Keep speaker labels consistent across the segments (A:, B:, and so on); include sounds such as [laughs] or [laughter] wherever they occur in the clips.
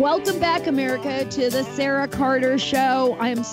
A: Welcome back, America, to the Sara Carter Show. I'm,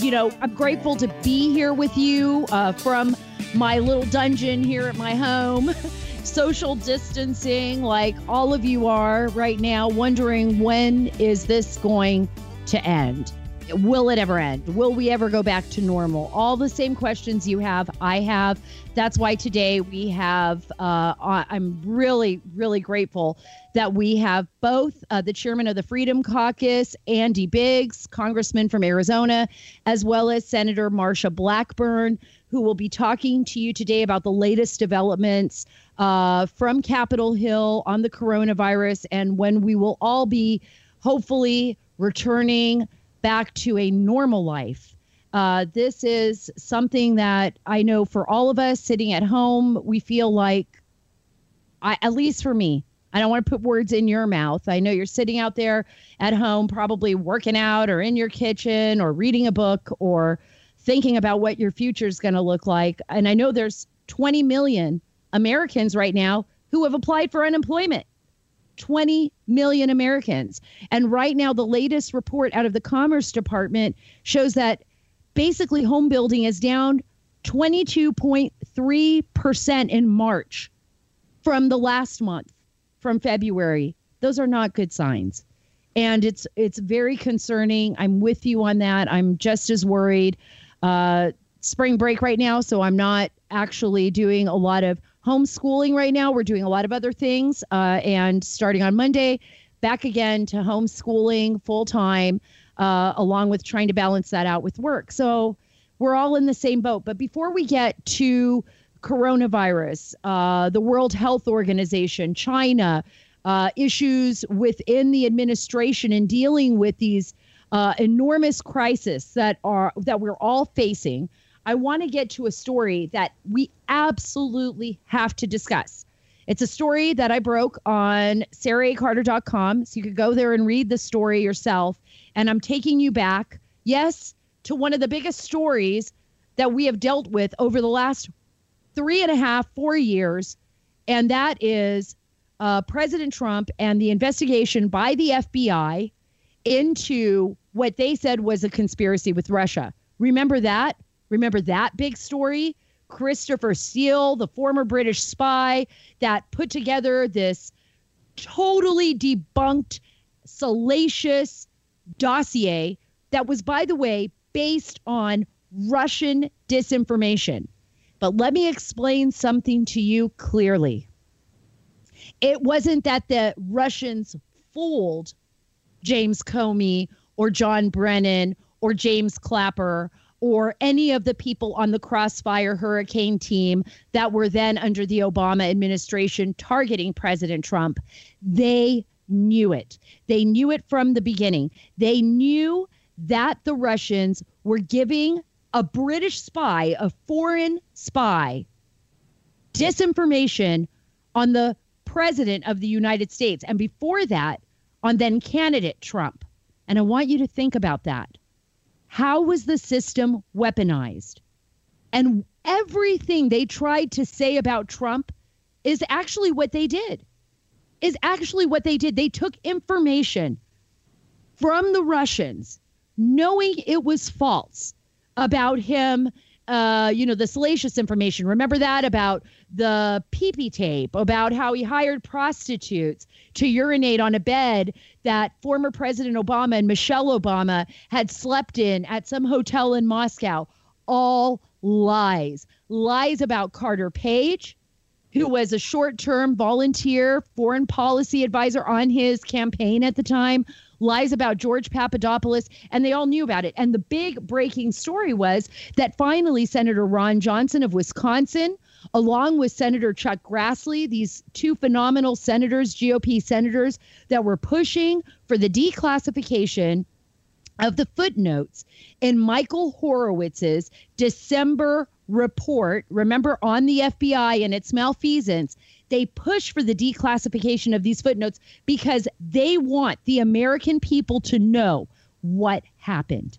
A: you know, I'm grateful to be here with you uh, from my little dungeon here at my home. [laughs] Social distancing, like all of you are right now, wondering when is this going to end? Will it ever end? Will we ever go back to normal? All the same questions you have, I have. That's why today we have, uh, I'm really, really grateful that we have both uh, the chairman of the Freedom Caucus, Andy Biggs, congressman from Arizona, as well as Senator Marsha Blackburn, who will be talking to you today about the latest developments uh, from Capitol Hill on the coronavirus and when we will all be hopefully returning back to a normal life. Uh, this is something that I know for all of us sitting at home, we feel like, I, at least for me, I don't want to put words in your mouth. I know you're sitting out there at home, probably working out or in your kitchen or reading a book or thinking about what your future is going to look like. And I know there's 20 million Americans right now who have applied for unemployment. 20 million Americans. And right now, the latest report out of the Commerce Department shows that basically home building is down 22.3% in March from the last month, from February. Those are not good signs. And it's it's very concerning. I'm with you on that. I'm just as worried. Uh, spring break right now, so I'm not actually doing a lot of homeschooling right now. We're doing a lot of other things. Uh, and starting on Monday, back again to homeschooling full time, uh, along with trying to balance that out with work. So we're all in the same boat. But before we get to coronavirus, uh, the World Health Organization, China, uh, issues within the administration in dealing with these uh, enormous crises that are that we're all facing. I want to get to a story that we absolutely have to discuss. It's a story that I broke on saraacarter.com. So you could go there and read the story yourself. And I'm taking you back, yes, to one of the biggest stories that we have dealt with over the last three and a half, four years. And that is uh, President Trump and the investigation by the FBI into what they said was a conspiracy with Russia. Remember that? Remember that big story? Christopher Steele, the former British spy that put together this totally debunked, salacious dossier that was, by the way, based on Russian disinformation. But let me explain something to you clearly. It wasn't that the Russians fooled James Comey or John Brennan or James Clapper or any of the people on the Crossfire Hurricane team that were then under the Obama administration targeting President Trump. They knew it. They knew it from the beginning. They knew that the Russians were giving a British spy, a foreign spy, disinformation on the president of the United States. And before that, on then candidate Trump. And I want you to think about that. How was the system weaponized? And everything they tried to say about Trump is actually what they did. Is actually what they did. They took information from the Russians, knowing it was false about him uh, you know, the salacious information. Remember that about the pee tape, about how he hired prostitutes to urinate on a bed that former President Obama and Michelle Obama had slept in at some hotel in Moscow. All lies. Lies about Carter Page, who was a short term volunteer foreign policy advisor on his campaign at the time lies about George Papadopoulos, and they all knew about it. And the big breaking story was that finally Senator Ron Johnson of Wisconsin, along with Senator Chuck Grassley, these two phenomenal senators, GOP senators, that were pushing for the declassification of the footnotes in Michael Horowitz's December report, remember on the FBI and its malfeasance, they push for the declassification of these footnotes because they want the American people to know what happened.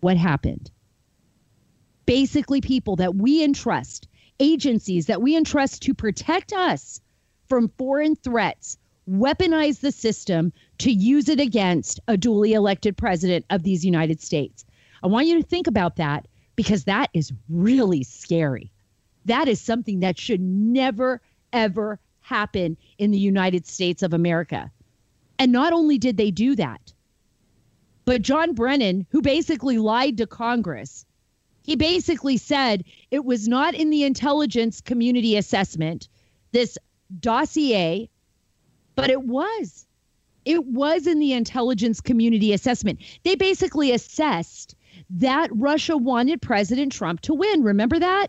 A: What happened? Basically, people that we entrust, agencies that we entrust to protect us from foreign threats, weaponize the system to use it against a duly elected president of these United States. I want you to think about that because that is really scary. That is something that should never, ever happen in the United States of America. And not only did they do that, but John Brennan, who basically lied to Congress, he basically said it was not in the intelligence community assessment, this dossier, but it was. It was in the intelligence community assessment. They basically assessed that Russia wanted President Trump to win. Remember that?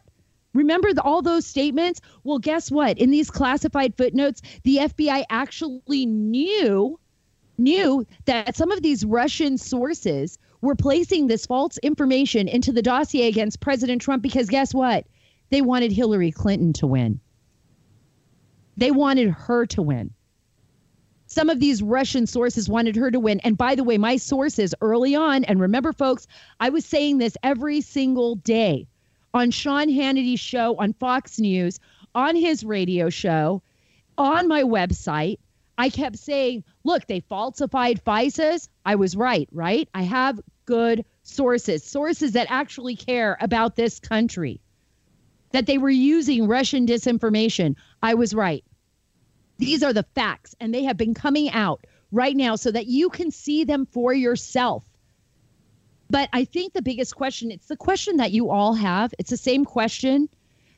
A: Remember the, all those statements? Well, guess what? In these classified footnotes, the FBI actually knew knew that some of these Russian sources were placing this false information into the dossier against President Trump because guess what? They wanted Hillary Clinton to win. They wanted her to win. Some of these Russian sources wanted her to win. And by the way, my sources early on, and remember, folks, I was saying this every single day on Sean Hannity's show on Fox News, on his radio show, on my website. I kept saying, look, they falsified FISAs. I was right, right? I have good sources, sources that actually care about this country, that they were using Russian disinformation. I was right. These are the facts, and they have been coming out right now so that you can see them for yourself. But I think the biggest question, it's the question that you all have. It's the same question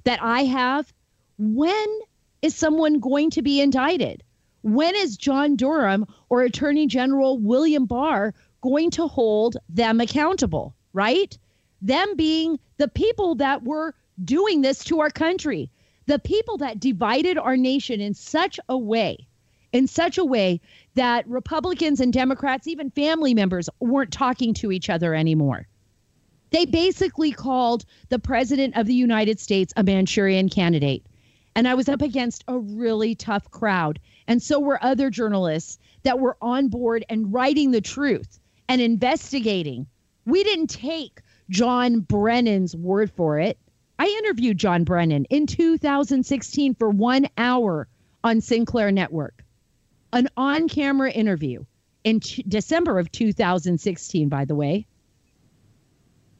A: that I have. When is someone going to be indicted? When is John Durham or Attorney General William Barr going to hold them accountable, right? Them being the people that were doing this to our country, the people that divided our nation in such a way, in such a way that Republicans and Democrats, even family members, weren't talking to each other anymore. They basically called the president of the United States a Manchurian candidate. And I was up against a really tough crowd. And so were other journalists that were on board and writing the truth and investigating. We didn't take John Brennan's word for it. I interviewed John Brennan in 2016 for one hour on Sinclair Network, an on camera interview in t- December of 2016, by the way.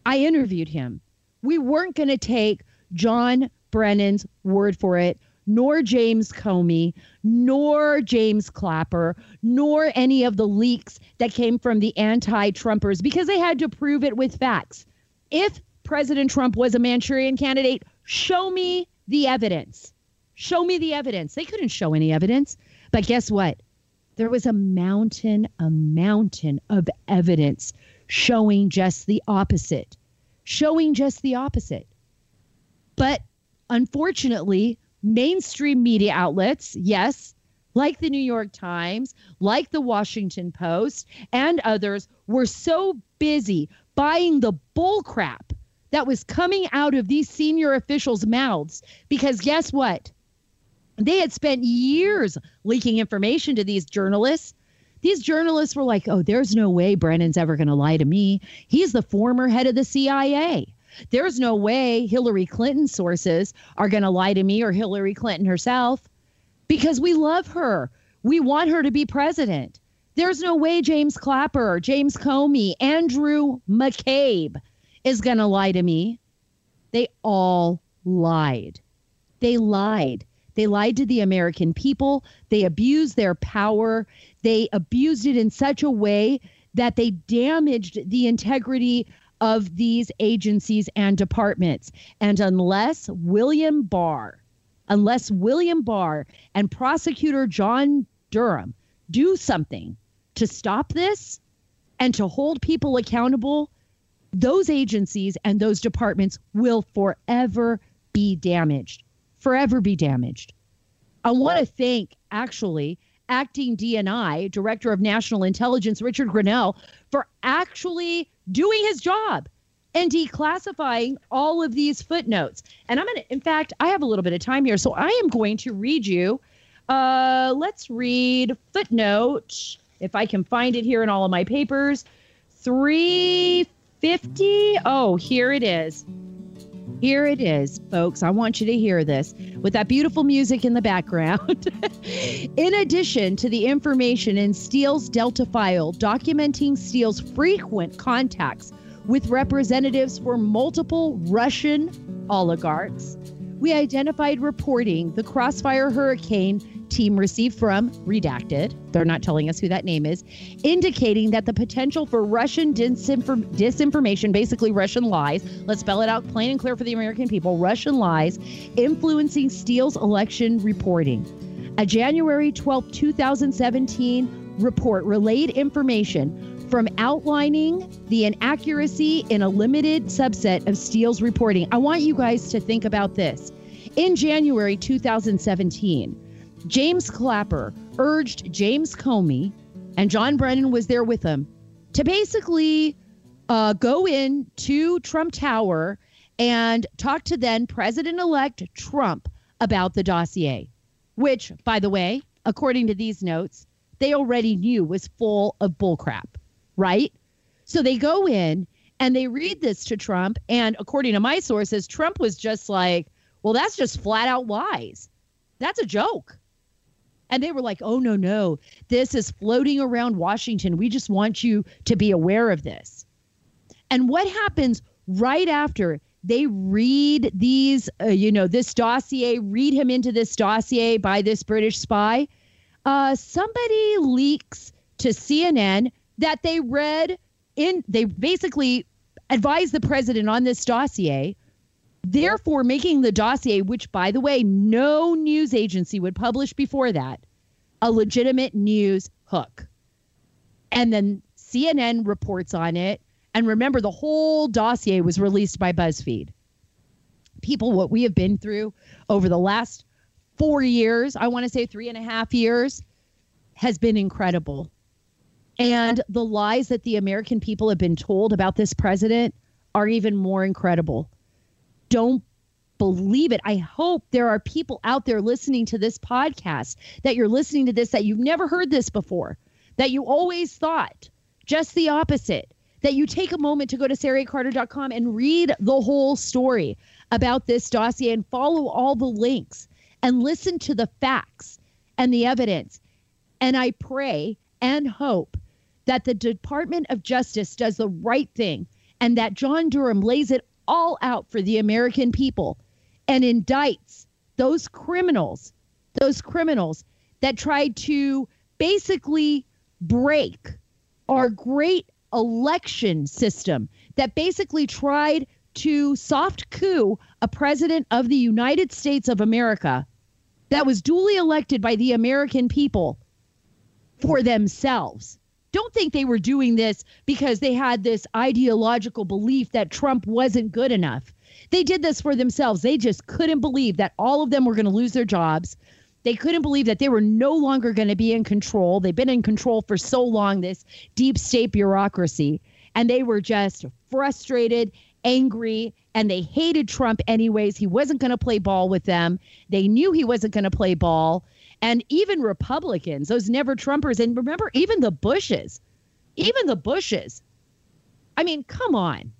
A: I interviewed him. We weren't going to take John Brennan's word for it nor James Comey, nor James Clapper, nor any of the leaks that came from the anti Trumpers because they had to prove it with facts. If President Trump was a Manchurian candidate, show me the evidence. Show me the evidence. They couldn't show any evidence. But guess what? There was a mountain, a mountain of evidence showing just the opposite, showing just the opposite. But unfortunately, mainstream media outlets, yes, like the New York Times, like the Washington Post, and others, were so busy buying the bullcrap that was coming out of these senior officials' mouths. Because guess what? They had spent years leaking information to these journalists. These journalists were like, oh, there's no way Brennan's ever going to lie to me. He's the former head of the CIA. There's no way Hillary Clinton sources are going to lie to me or Hillary Clinton herself because we love her. We want her to be president. There's no way James Clapper, James Comey, Andrew McCabe is going to lie to me. They all lied. They lied. They lied to the American people. They abused their power. They abused it in such a way that they damaged the integrity of these agencies and departments. And unless William Barr, unless William Barr and prosecutor John Durham do something to stop this and to hold people accountable, those agencies and those departments will forever be damaged. Forever be damaged. I want to thank actually acting DNI, Director of National Intelligence, Richard Grenell, for actually doing his job and declassifying all of these footnotes. And I'm going to, in fact, I have a little bit of time here. So I am going to read you. Uh, let's read footnote, if I can find it here in all of my papers. 350. Oh, here it is. Here it is, folks. I want you to hear this with that beautiful music in the background. [laughs] in addition to the information in Steele's Delta file documenting Steele's frequent contacts with representatives for multiple Russian oligarchs, we identified reporting the Crossfire Hurricane team received from Redacted, they're not telling us who that name is, indicating that the potential for Russian disinform- disinformation, basically Russian lies, let's spell it out plain and clear for the American people Russian lies, influencing Steele's election reporting. A January 12, 2017 report relayed information from outlining the inaccuracy in a limited subset of Steele's reporting. I want you guys to think about this. In January 2017, James Clapper urged James Comey, and John Brennan was there with him, to basically uh, go in to Trump Tower and talk to then President elect Trump about the dossier, which, by the way, according to these notes, they already knew was full of bullcrap, right? So they go in and they read this to Trump. And according to my sources, Trump was just like, well, that's just flat out lies. That's a joke. And they were like, oh, no, no, this is floating around Washington. We just want you to be aware of this. And what happens right after they read these, uh, you know, this dossier, read him into this dossier by this British spy? Uh, somebody leaks to CNN that they read in, they basically advised the president on this dossier therefore making the dossier, which, by the way, no news agency would publish before that, a legitimate news hook. And then CNN reports on it. And remember, the whole dossier was released by BuzzFeed. People, what we have been through over the last four years, I want to say three and a half years, has been incredible. And the lies that the American people have been told about this president are even more incredible don't believe it. I hope there are people out there listening to this podcast that you're listening to this that you've never heard this before, that you always thought just the opposite, that you take a moment to go to sarahcarter.com and read the whole story about this dossier and follow all the links and listen to the facts and the evidence. And I pray and hope that the Department of Justice does the right thing and that John Durham lays it all out for the American people and indicts those criminals, those criminals that tried to basically break our great election system, that basically tried to soft coup a president of the United States of America that was duly elected by the American people for themselves don't think they were doing this because they had this ideological belief that Trump wasn't good enough. They did this for themselves. They just couldn't believe that all of them were going to lose their jobs. They couldn't believe that they were no longer going to be in control. They've been in control for so long, this deep state bureaucracy. And they were just frustrated, angry, and they hated Trump anyways. He wasn't going to play ball with them. They knew he wasn't going to play ball and even Republicans, those never Trumpers, and remember, even the Bushes, even the Bushes. I mean, come on.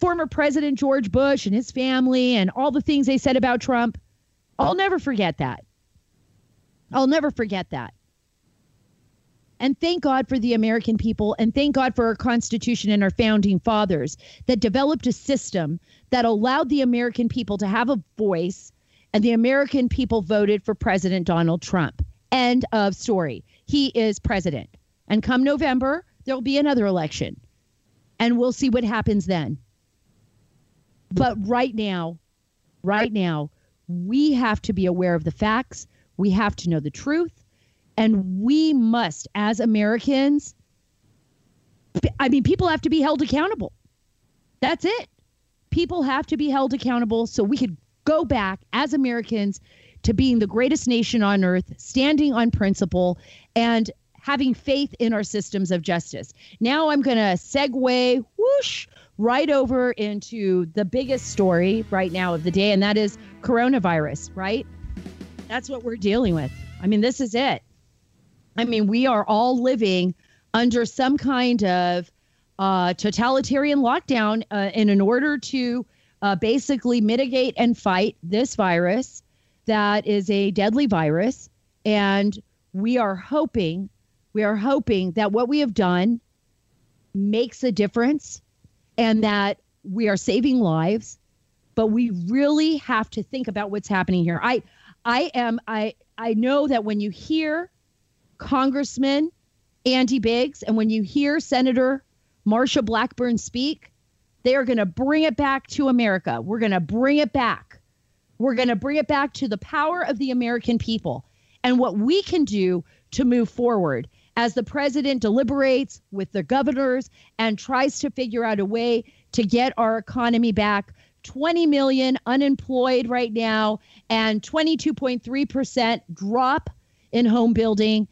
A: Former President George Bush and his family and all the things they said about Trump. I'll never forget that. I'll never forget that. And thank God for the American people and thank God for our Constitution and our founding fathers that developed a system that allowed the American people to have a voice and the American people voted for President Donald Trump. End of story. He is president. And come November, there'll be another election. And we'll see what happens then. But right now, right now, we have to be aware of the facts. We have to know the truth. And we must, as Americans, I mean, people have to be held accountable. That's it. People have to be held accountable so we could go back as Americans to being the greatest nation on earth, standing on principle, and having faith in our systems of justice. Now I'm going to segue whoosh right over into the biggest story right now of the day, and that is coronavirus, right? That's what we're dealing with. I mean, this is it. I mean, we are all living under some kind of uh, totalitarian lockdown uh, in an order to uh, basically mitigate and fight this virus that is a deadly virus. And we are hoping, we are hoping that what we have done makes a difference and that we are saving lives. But we really have to think about what's happening here. I, I am, I, I know that when you hear Congressman Andy Biggs and when you hear Senator Marsha Blackburn speak, they are going to bring it back to America. We're going to bring it back. We're going to bring it back to the power of the American people and what we can do to move forward as the president deliberates with the governors and tries to figure out a way to get our economy back. 20 million unemployed right now and 22.3% drop in home building.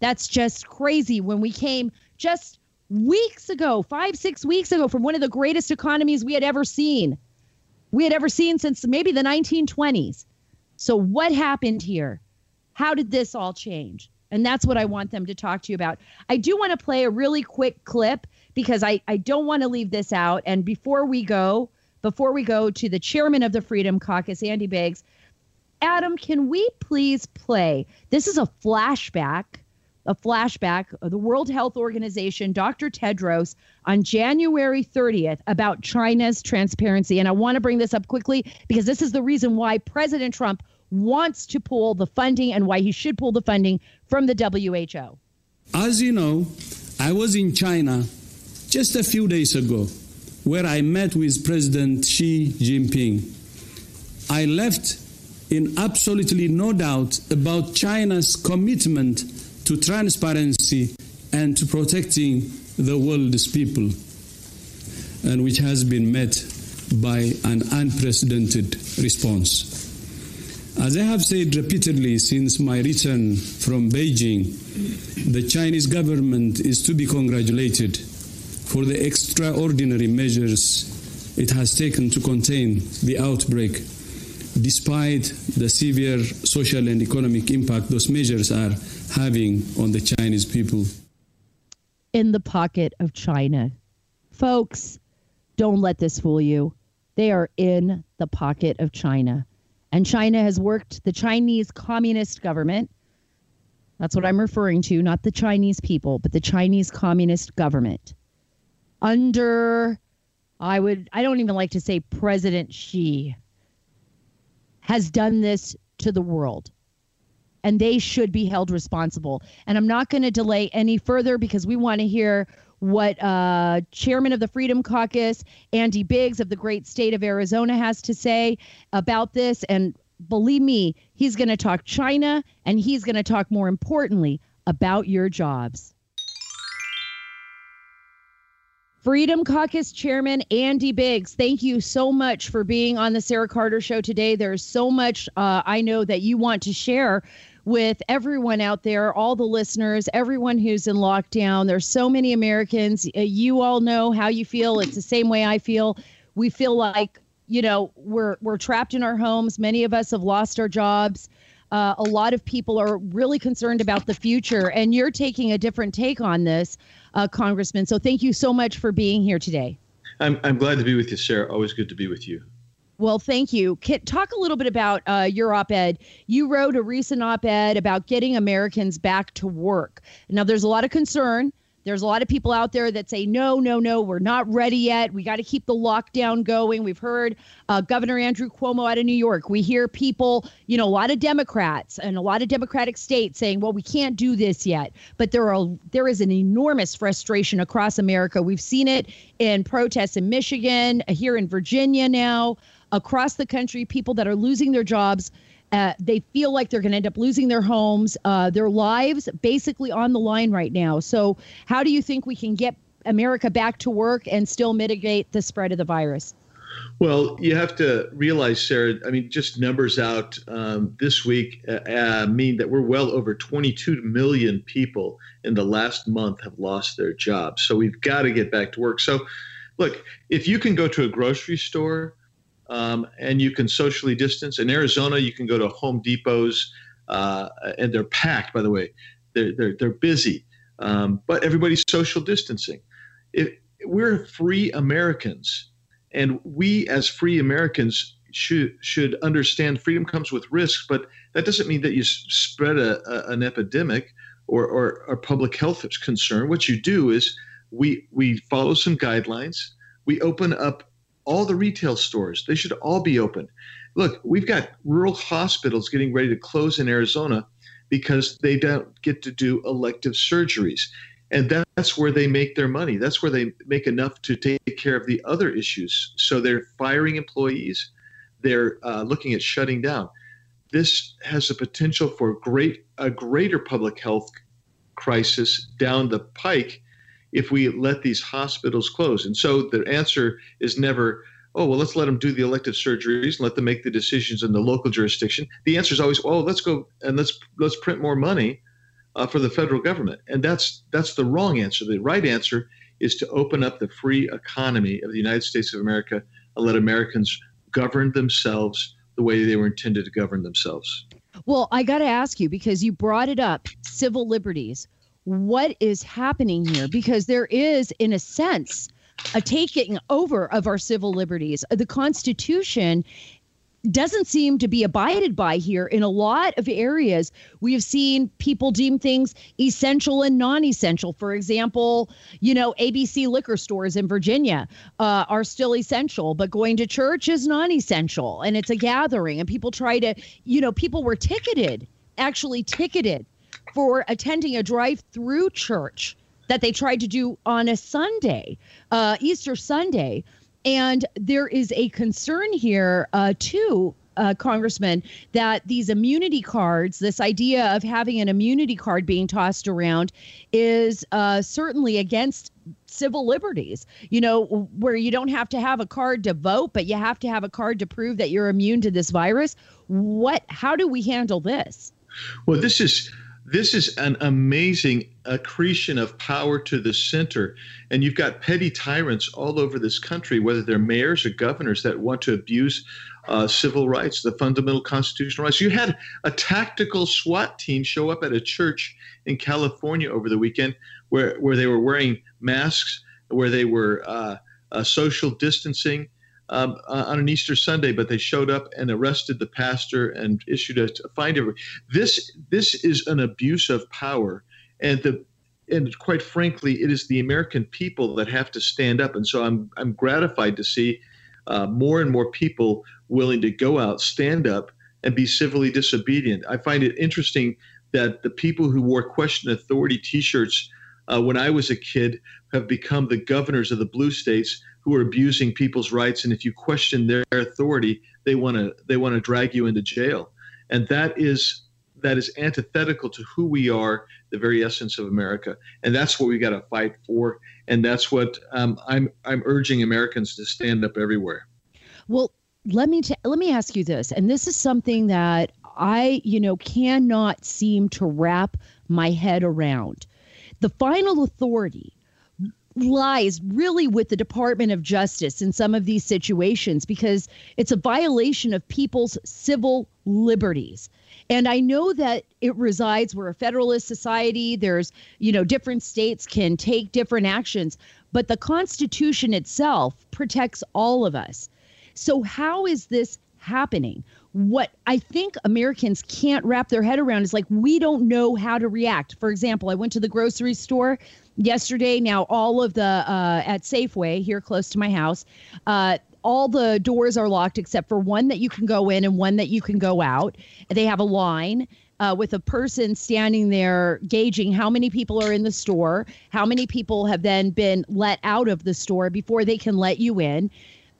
A: That's just crazy when we came just weeks ago, five, six weeks ago, from one of the greatest economies we had ever seen. We had ever seen since maybe the 1920s. So, what happened here? How did this all change? And that's what I want them to talk to you about. I do want to play a really quick clip because I, I don't want to leave this out. And before we go, before we go to the chairman of the Freedom Caucus, Andy Biggs, Adam, can we please play? This is a flashback a flashback of the World Health Organization, Dr. Tedros, on January 30th about China's transparency. And I want to bring this up quickly because this is the reason why President Trump wants to pull the funding and why he should pull the funding from the WHO.
B: As you know, I was in China just a few days ago where I met with President Xi Jinping. I left in absolutely no doubt about China's commitment to transparency and to protecting the world's people, and which has been met by an unprecedented response. As I have said repeatedly since my return from Beijing, the Chinese government is to be congratulated for the extraordinary measures it has taken to contain the outbreak. Despite the severe social and economic impact those measures are having on the Chinese people.
A: In the pocket of China. Folks, don't let this fool you. They are in the pocket of China. And China has worked the Chinese Communist government. That's what I'm referring to, not the Chinese people, but the Chinese Communist government. Under, I would, I don't even like to say President Xi has done this to the world and they should be held responsible. And I'm not going to delay any further because we want to hear what uh, Chairman of the Freedom Caucus, Andy Biggs of the great state of Arizona, has to say about this. And believe me, he's going to talk China and he's going to talk more importantly about your jobs. Freedom Caucus Chairman Andy Biggs, thank you so much for being on the Sara Carter Show today. There's so much uh, I know that you want to share with everyone out there, all the listeners, everyone who's in lockdown. There's so many Americans. Uh, you all know how you feel. It's the same way I feel. We feel like you know we're we're trapped in our homes. Many of us have lost our jobs. Uh, a lot of people are really concerned about the future, and you're taking a different take on this, uh, Congressman. So thank you so much for being here today.
C: I'm, I'm glad to be with you, Sara. Always good to be with you.
A: Well, thank you. Kit, talk a little bit about uh, your op ed. You wrote a recent op ed about getting Americans back to work. Now, there's a lot of concern. There's a lot of people out there that say, no, no, no, we're not ready yet. We got to keep the lockdown going. We've heard uh, Governor Andrew Cuomo out of New York. We hear people, you know, a lot of Democrats and a lot of Democratic states saying, well, we can't do this yet. But there are there is an enormous frustration across America. We've seen it in protests in Michigan, here in Virginia now across the country, people that are losing their jobs. Uh, they feel like they're going to end up losing their homes, uh, their lives basically on the line right now. So, how do you think we can get America back to work and still mitigate the spread of the virus?
C: Well, you have to realize, Sara, I mean, just numbers out um, this week uh, uh mean that we're well over 22 million people in the last month have lost their jobs. So we've got to get back to work. So, look, if you can go to a grocery store um, and you can socially distance. In Arizona, you can go to Home Depots, uh, and they're packed. By the way, they're they're, they're busy, um, but everybody's social distancing. We're free Americans, And we, as free Americans, should should understand freedom comes with risks, but that doesn't mean that you spread a, a, an epidemic or, or a public health concern. What you do is we we follow some guidelines. We open up all the retail stores. They should all be open. Look, we've got rural hospitals getting ready to close in Arizona because they don't get to do elective surgeries. And that's where they make their money. That's where they make enough to take care of the other issues. So they're firing employees. They're uh, looking at shutting down. This has the potential for great a greater public health crisis down the pike if we let these hospitals close. And so the answer is never, oh, well, let's let them do the elective surgeries and let them make the decisions in the local jurisdiction. The answer is always, oh, let's go and let's let's print more money uh, for the federal government. And that's that's the wrong answer. The right answer is to open up the free economy of the United States of America and let Americans govern themselves the way they were intended to govern themselves.
A: Well, I got to ask you because you brought it up civil liberties. What is happening here? Because there is, in a sense, a taking over of our civil liberties. The Constitution doesn't seem to be abided by here in a lot of areas. We have seen people deem things essential and non-essential. For example, you know, ABC liquor stores in Virginia uh, are still essential, but going to church is non-essential, and it's a gathering. And people try to, you know, people were ticketed, actually ticketed, for attending a drive-through church that they tried to do on a Sunday, uh, Easter Sunday and there is a concern here, uh, too, uh, Congressman, that these immunity cards, this idea of having an immunity card being tossed around, is uh, certainly against civil liberties. You know, where you don't have to have a card to vote, but you have to have a card to prove that you're immune to this virus. What? How do we handle this?
C: Well, this is this is an amazing accretion of power to the center. And you've got petty tyrants all over this country, whether they're mayors or governors, that want to abuse uh, civil rights, the fundamental constitutional rights. You had a tactical SWAT team show up at a church in California over the weekend where, where they were wearing masks, where they were uh, uh, social distancing um, uh, on an Easter Sunday, but they showed up and arrested the pastor and issued a, fine. This this is an abuse of power, and the and quite frankly, it is the American people that have to stand up. And so I'm I'm gratified to see uh, more and more people willing to go out, stand up, and be civilly disobedient. I find it interesting that the people who wore question authority T-shirts uh, when I was a kid have become the governors of the blue states who are abusing people's rights and if you question their authority they want to they want to drag you into jail. And that is that is antithetical to who we are the very essence of america. And that's what we got to fight for. And that's what um, i'm i'm urging americans to stand up everywhere.
A: Well let me t- let me ask you this and this is something that i you know cannot seem to wrap my head around. The final authority lies really with the Department of Justice in some of these situations because it's a violation of people's civil liberties. And I know that it resides, we're a federalist society. There's, you know, different states can take different actions, but the Constitution itself protects all of us. So, how is this happening? What I think Americans can't wrap their head around is like, we don't know how to react. For example, I went to the grocery store yesterday. Now, all of the uh, at Safeway here close to my house, uh, all the doors are locked except for one that you can go in and one that you can go out. They have a line. Uh, with a person standing there gauging how many people are in the store, how many people have then been let out of the store before they can let you in.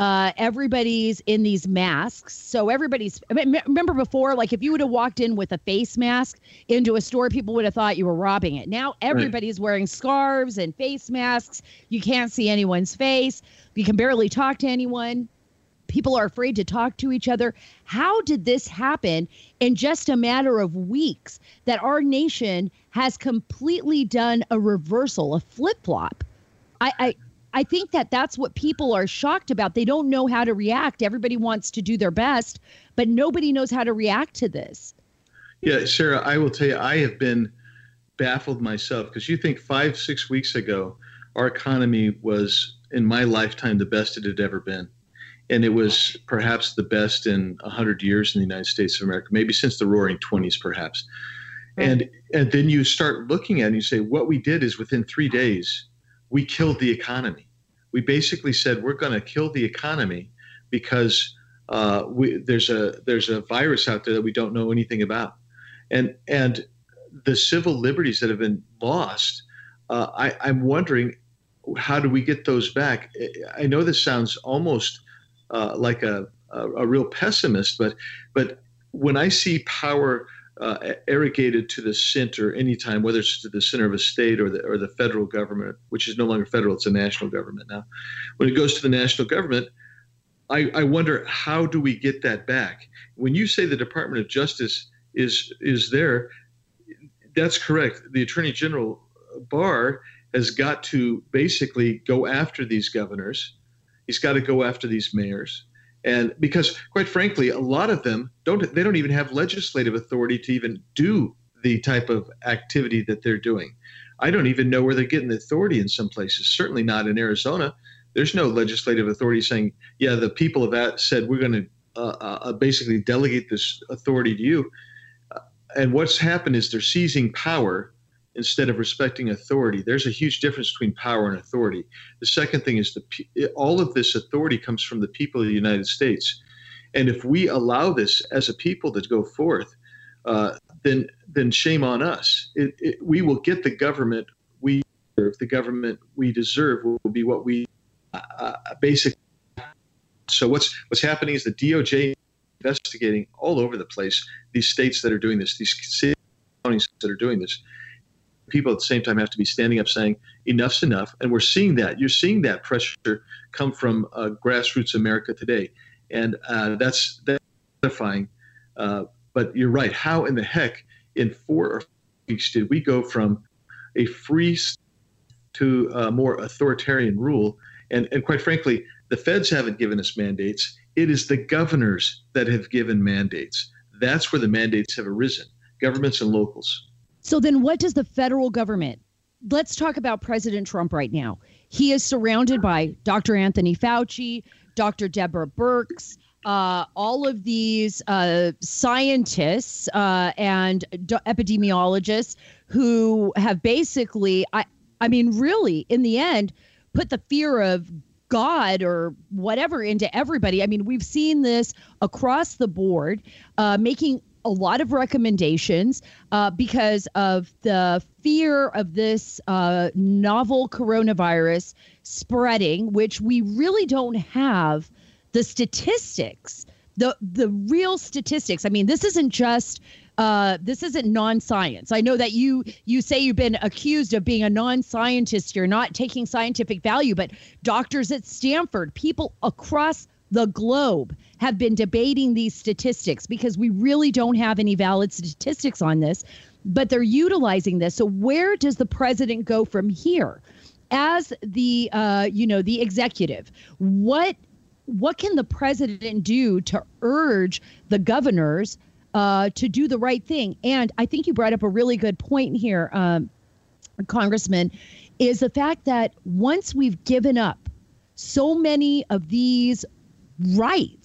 A: Uh, everybody's in these masks. So everybody's remember before, like if you would have walked in with a face mask into a store, people would have thought you were robbing it. Now everybody's right. wearing scarves and face masks. You can't see anyone's face. You can barely talk to anyone. People are afraid to talk to each other. How did this happen in just a matter of weeks that our nation has completely done a reversal, a flip flop? I, I I think that that's what people are shocked about. They don't know how to react. Everybody wants to do their best, but nobody knows how to react to this.
C: Yeah, Sara, I will tell you, I have been baffled myself because you think five, six weeks ago, our economy was in my lifetime the best it had ever been. and it was perhaps the best in 100 years in the United States of America, maybe since the roaring 20s, perhaps. And, and then you start looking at it and you say, what we did is within three days, we killed the economy. We basically said, we're going to kill the economy because uh, we, there's, a, there's a virus out there that we don't know anything about. And, and the civil liberties that have been lost, uh, I, I'm wondering, how do we get those back? I know this sounds almost uh, like a, a, a, real pessimist, but but when I see power uh, irrigated to the center anytime, whether it's to the center of a state or the or the federal government, which is no longer federal, it's a national government now. When it goes to the national government, I, I wonder how do we get that back? When you say the Department of Justice is is there, that's correct. The Attorney General Barr has got to basically go after these governors He's got to go after these mayors. And because, quite frankly, a lot of them don't, they don't even have legislative authority to even do the type of activity that they're doing. I don't even know where they're getting the authority in some places, certainly not in Arizona. There's no legislative authority saying, yeah, the people of that said we're going to uh, uh, basically delegate this authority to you. Uh, and what's happened is they're seizing power instead of respecting authority. There's a huge difference between power and authority. The second thing is the all of this authority comes from the people of the United States, and if we allow this as a people to go forth, uh, then then shame on us. It, it, we will get the government we deserve. The government we deserve will be what we uh, uh basically. So what's what's happening is the DOJ investigating all over the place these states that are doing this, these counties that are doing this people at the same time have to be standing up saying enough's enough and we're seeing that. You're seeing that pressure come from uh, grassroots america today and uh, that's that's gratifying uh, but you're right. How in the heck in four or weeks did we go from a free to a more authoritarian rule? And, and quite frankly the feds haven't given us mandates. It is the governors that have given mandates. That's where the mandates have arisen. Governments and locals
A: so then what does the federal government? Let's talk about President Trump right now. He is surrounded by Dr. Anthony Fauci, Dr. Deborah Birx, uh, all of these uh, scientists uh, and epidemiologists who have basically, I, I mean, really, in the end, put the fear of God or whatever into everybody. I mean, we've seen this across the board, uh, making a lot of recommendations uh, because of the fear of this uh, novel coronavirus spreading, which we really don't have the statistics, the the real statistics. I mean, this isn't just uh, this isn't non-science. I know that you you say you've been accused of being a non-scientist. You're not taking scientific value, but doctors at Stanford, people across the globe have been debating these statistics because we really don't have any valid statistics on this, but they're utilizing this. So where does the president go from here? As the uh, you know the executive, what what can the president do to urge the governors uh, to do the right thing? And I think you brought up a really good point here, um, Congressman, is the fact that once we've given up so many of these rights.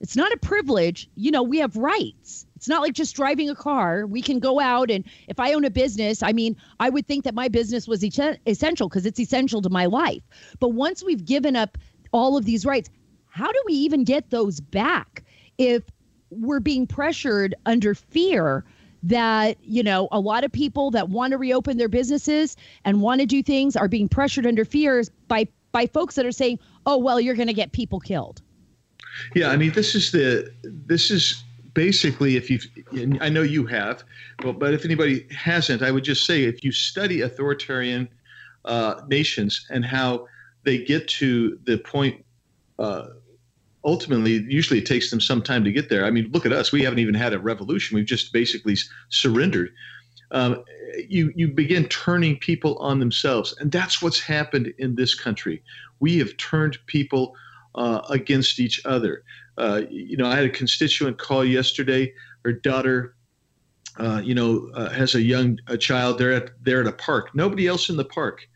A: It's not a privilege. You know, we have rights. It's not like just driving a car. We can go out and if I own a business, I mean, I would think that my business was essential because it's essential to my life. But once we've given up all of these rights, how do we even get those back if we're being pressured under fear that you know a lot of people that want to reopen their businesses and want to do things are being pressured under fears by by folks that are saying, "Oh, well, you're going to get people killed."
C: Yeah, I mean, this is the this is basically if you I know you have, well, but if anybody hasn't, I would just say if you study authoritarian uh, nations and how they get to the point. Uh, ultimately, usually it takes them some time to get there. I mean, look at us; we haven't even had a revolution; we've just basically surrendered. Um, you you begin turning people on themselves, and that's what's happened in this country. We have turned people uh, against each other. Uh, you know, I had a constituent call yesterday. Her daughter, uh, you know, uh, has a young a child. They're at they're at a park. Nobody else in the park.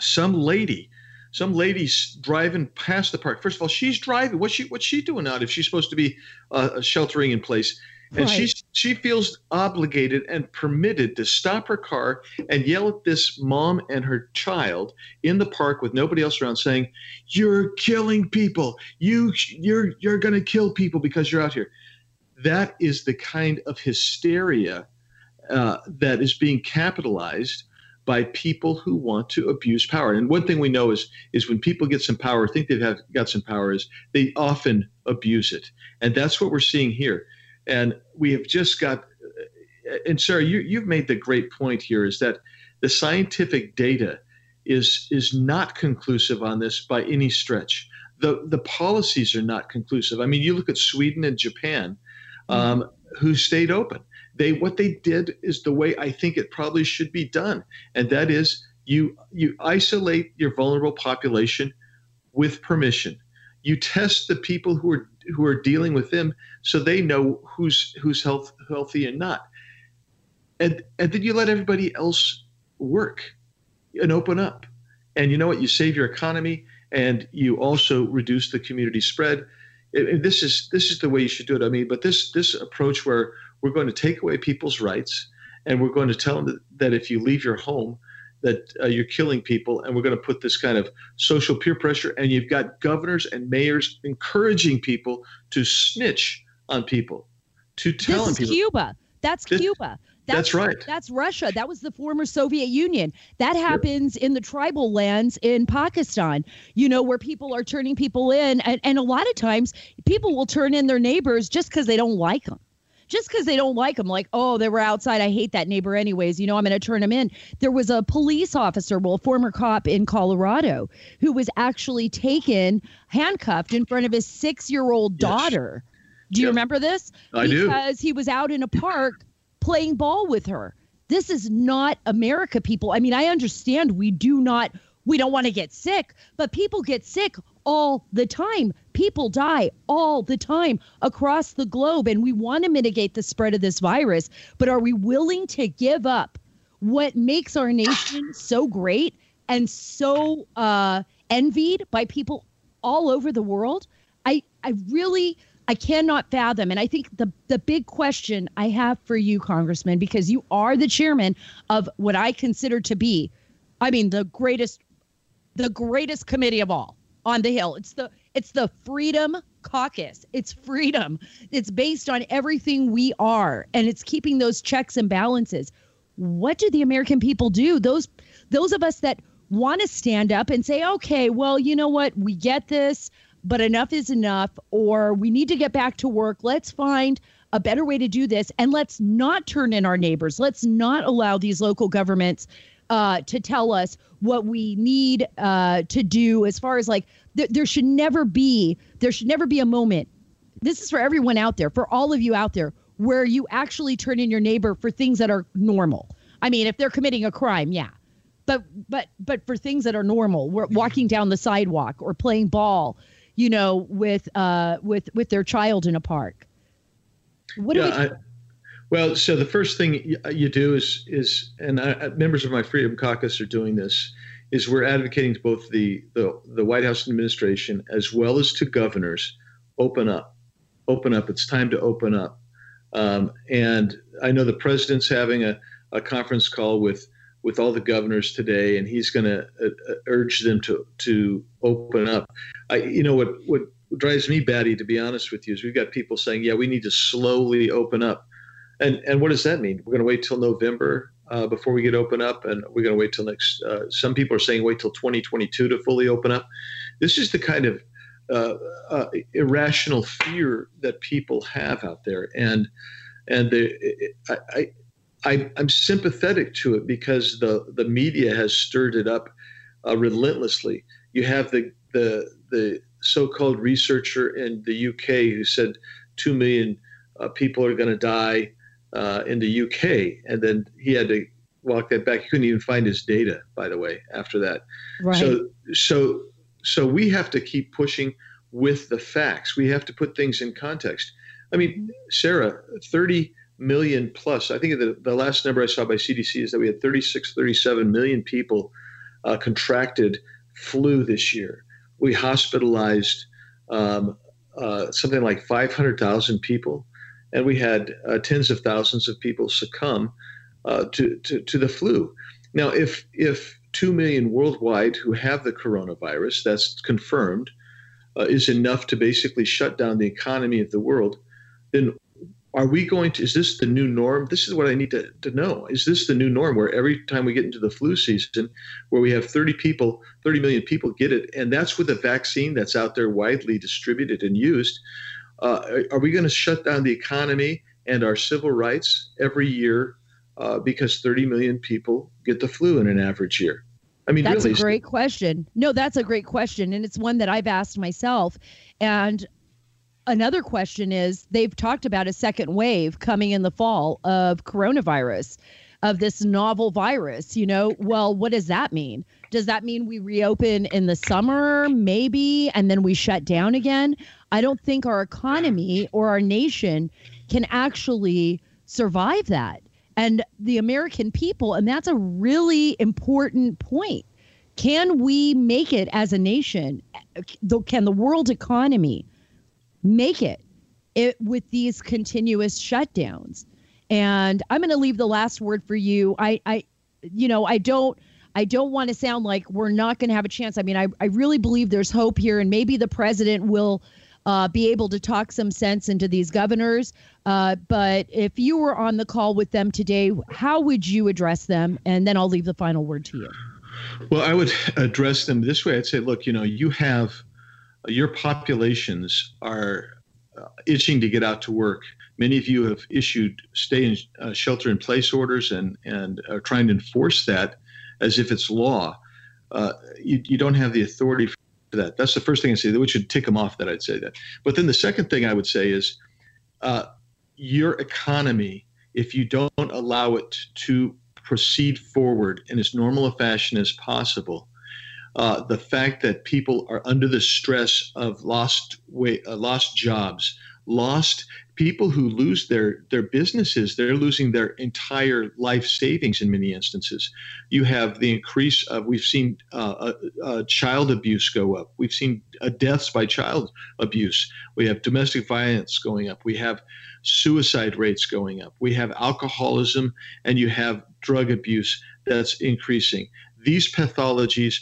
C: Some lady some lady's driving past the park. First of all, she's driving. What's she what's she doing out if she's supposed to be uh, sheltering in place? And right. she she feels obligated and permitted to stop her car and yell at this mom and her child in the park with nobody else around, saying, "You're killing people. You you're you're going to kill people because you're out here." That is the kind of hysteria uh, that is being capitalized by people who want to abuse power. And one thing we know is is when people get some power, think they've have, got some power, is they often abuse it, and that's what we're seeing here. And we have just got. And Sara, you, you've made the great point here is that the scientific data is is not conclusive on this by any stretch. The the policies are not conclusive. I mean, you look at Sweden and Japan, um, mm-hmm. who stayed open they what they did is the way I think it probably should be done, and that is you you isolate your vulnerable population with permission. You test the people who are who are dealing with them so they know who's who's health, healthy and not. And and then you let everybody else work and open up. And you know what? You save your economy and you also reduce the community spread. And this is this is the way you should do it. I mean, but this this approach where we're going to take away people's rights and we're going to tell them that, that if you leave your home that uh, you're killing people and we're going to put this kind of social peer pressure and you've got governors and mayors encouraging people to snitch on people to tell people
A: cuba that's this, cuba
C: that's, that's, right.
A: That's Russia. That was the former Soviet Union. That happens in the tribal lands in Pakistan, you know, where people are turning people in. And, and a lot of times people will turn in their neighbors just because they don't like them just because they don't like them, like, oh, they were outside. I hate that neighbor anyways. You know, I'm going to turn them in. There was a police officer, well, a former cop in Colorado, who was actually taken handcuffed in front of his six year old daughter. Yes. Do you yep. remember this?
C: I
A: do. Because he was out in a park playing ball with her. This is not America, people. I mean, I understand we do not, we don't want to get sick, but people get sick all the time. People die all the time across the globe, and we want to mitigate the spread of this virus. But are we willing to give up what makes our nation so great and so uh, envied by people all over the world? I, I really. I cannot fathom. And I think the the big question I have for you, Congressman, because you are the chairman of what I consider to be, I mean, the greatest, the greatest committee of all, on the Hill. It's the it's the Freedom Caucus. It's freedom. It's based on everything we are, and it's keeping those checks and balances. What do the American people do? Those those of us that want to stand up and say, okay, well, you know what, we get this, but enough is enough, or we need to get back to work. Let's find a better way to do this, and let's not turn in our neighbors. Let's not allow these local governments uh, to tell us what we need uh, to do as far as like th- there should never be there should never be a moment this is for everyone out there for all of you out there where you actually turn in your neighbor for things that are normal. I mean if they're committing a crime yeah. But but but for things that are normal we're walking down the sidewalk or playing ball you know with uh with with their child in a park. What
C: yeah, do we I, well, so the first thing you do is is, and I, members of my Freedom Caucus are doing this, is we're advocating to both the, the the White House administration as well as to governors, open up, open up. It's time to open up. Um, and I know the president's having a, a conference call with with all the governors today, and he's going to uh, uh, urge them to to open up. I, you know what what drives me batty, to be honest with you, is we've got people saying, yeah, we need to slowly open up. And and what does that mean? We're going to wait till November uh, before we get open up, and we're going to wait till next. Uh, some people are saying wait till 2022 to fully open up. This is the kind of uh, uh irrational fear that people have out there, and and the, I, I, I am sympathetic to it because the the media has stirred it up uh, relentlessly. You have the the the so-called researcher in the UK who said two million uh, people are going to die uh, in the UK, and then he had to walk that back. He couldn't even find his data, by the way, after that.
A: Right.
C: So, so, so we have to keep pushing with the facts. We have to put things in context. I mean, Sara, 30 million plus. I think the, the last number I saw by CDC is that we had 36, 37 million people uh, contracted flu this year. We hospitalized um, uh, something like 500,000 people, and we had uh, tens of thousands of people succumb uh, to, to, to the flu. Now, if if two million worldwide who have the coronavirus, that's confirmed, uh, is enough to basically shut down the economy of the world, then are we going to is this the new norm this is what i need to, to know is this the new norm where every time we get into the flu season where we have 30 people 30 million people get it and that's with a vaccine that's out there widely distributed and used uh, are we going to shut down the economy and our civil rights every year uh, because 30 million people get the flu in an average year
A: I mean, that's really, a great question. No, that's a great question, and it's one that I've asked myself. And another question is they've talked about a second wave coming in the fall of coronavirus of this novel virus you know well what does that mean does that mean we reopen in the summer maybe and then we shut down again i don't think our economy or our nation can actually survive that and the american people and that's a really important point can we make it as a nation can the world economy make it, it with these continuous shutdowns. And I'm going to leave the last word for you. I, I, you know, I don't. I don't want to sound like we're not going to have a chance. I mean, I, I really believe there's hope here, and maybe the president will uh, be able to talk some sense into these governors. Uh, but if you were on the call with them today, how would you address them? And then I'll leave the final word to you.
C: Well, I would address them this way I'd say, look, you know, you have your populations are uh, itching to get out to work. Many of you have issued stay in uh, shelter in place orders and and are trying to enforce that as if it's law. Uh, you, you don't have the authority for that. That's the first thing I say. That we should tick them off. That I'd say that. But then the second thing I would say is uh, your economy. If you don't allow it to proceed forward in as normal a fashion as possible, uh, the fact that people are under the stress of lost way, uh, lost jobs, lost people who lose their their businesses they're losing their entire life savings in many instances. You have the increase of we've seen uh, uh, uh child abuse go up. We've seen uh, deaths by child abuse. We have domestic violence going up. We have suicide rates going up. We have alcoholism and you have drug abuse that's increasing. These pathologies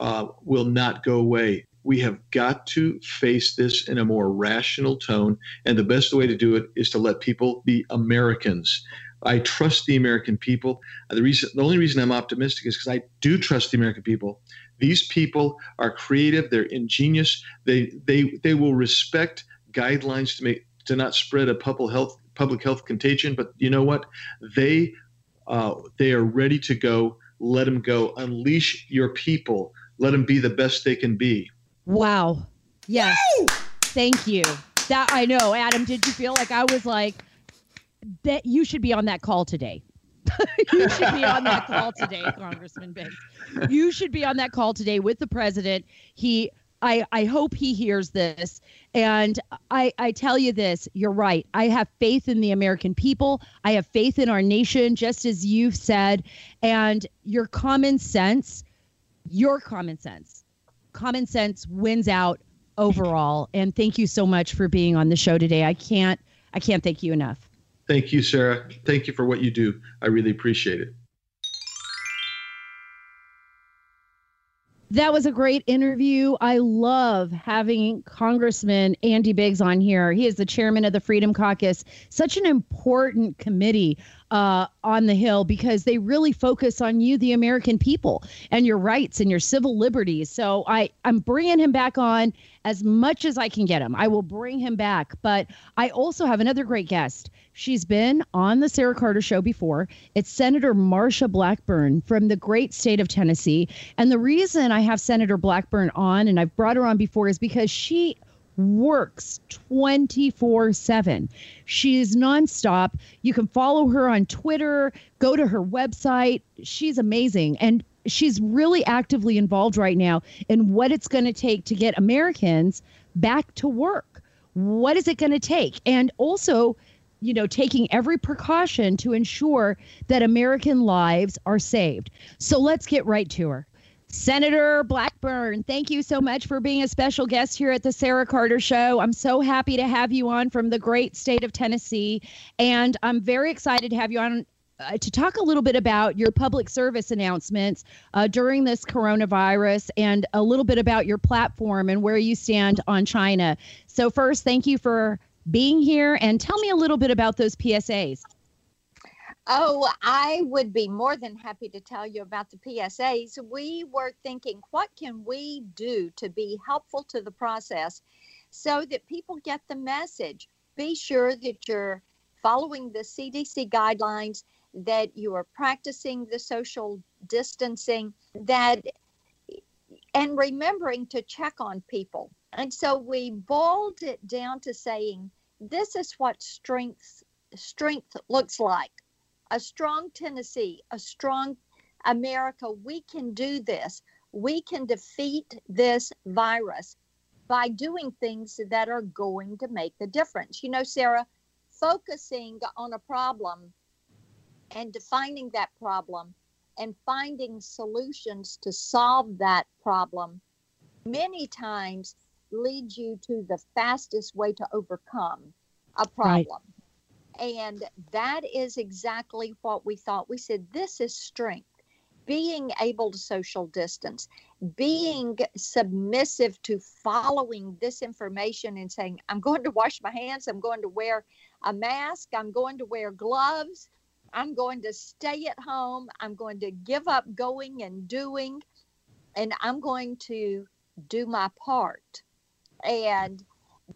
C: uh, will not go away. We have got to face this in a more rational tone, and the best way to do it is to let people be Americans. I trust the American people. The reason, the only reason I'm optimistic is because I do trust the American people. These people are creative. They're ingenious. They they they will respect guidelines to make to not spread a public health public health contagion. But you know what? They uh, they are ready to go. Let them go. Unleash your people let them be the best they can be.
A: Wow. Yes. Woo! Thank you. That I know, Adam. Did you feel like I was like that? You should be on that call today. [laughs] you should be on that call today, Congressman Biggs. You should be on that call today with the president. He I, I hope he hears this. And I, I tell you this, you're right. I have faith in the American people. I have faith in our nation, just as you've said. And your common sense your common sense. Common sense wins out overall. And thank you so much for being on the show today. I can't I can't thank you enough.
C: Thank you, Sara. Thank you for what you do. I really appreciate it.
A: That was a great interview. I love having Congressman Andy Biggs on here. He is the chairman of the Freedom Caucus, such an important committee uh, on the Hill because they really focus on you, the American people, and your rights and your civil liberties. So I, I'm bringing him back on as much as I can get him. I will bring him back. But I also have another great guest. She's been on the Sara Carter show before. It's Senator Marsha Blackburn from the great state of Tennessee. And the reason I have Senator Blackburn on, and I've brought her on before, is because she works 24 7. She She's nonstop. You can follow her on Twitter, go to her website. She's amazing. And she's really actively involved right now in what it's going to take to get Americans back to work. What is it going to take? And also, you know, taking every precaution to ensure that American lives are saved. So let's get right to her. Senator Blackburn, thank you so much for being a special guest here at the Sara Carter Show. I'm so happy to have you on from the great state of Tennessee. And I'm very excited to have you on uh, to talk a little bit about your public service announcements uh, during this coronavirus and a little bit about your platform and where you stand on China. So, first, thank you for being here and tell me a little bit about those PSAs.
D: Oh, I would be more than happy to tell you about the PSAs. We were thinking, what can we do to be helpful to the process so that people get the message? Be sure that you're following the CDC guidelines, that you are practicing the social distancing, that and remembering to check on people. And so we boiled it down to saying, this is what strength strength looks like a strong Tennessee, a strong America, we can do this. We can defeat this virus by doing things that are going to make the difference. You know, Sara, focusing on a problem and defining that problem and finding solutions to solve that problem many times leads you to the fastest way to overcome a problem. Right. And that is exactly what we thought. We said, this is strength. Being able to social distance, being submissive to following this information and saying, I'm going to wash my hands, I'm going to wear a mask, I'm going to wear gloves, I'm going to stay at home, I'm going to give up going and doing, and I'm going to do my part. And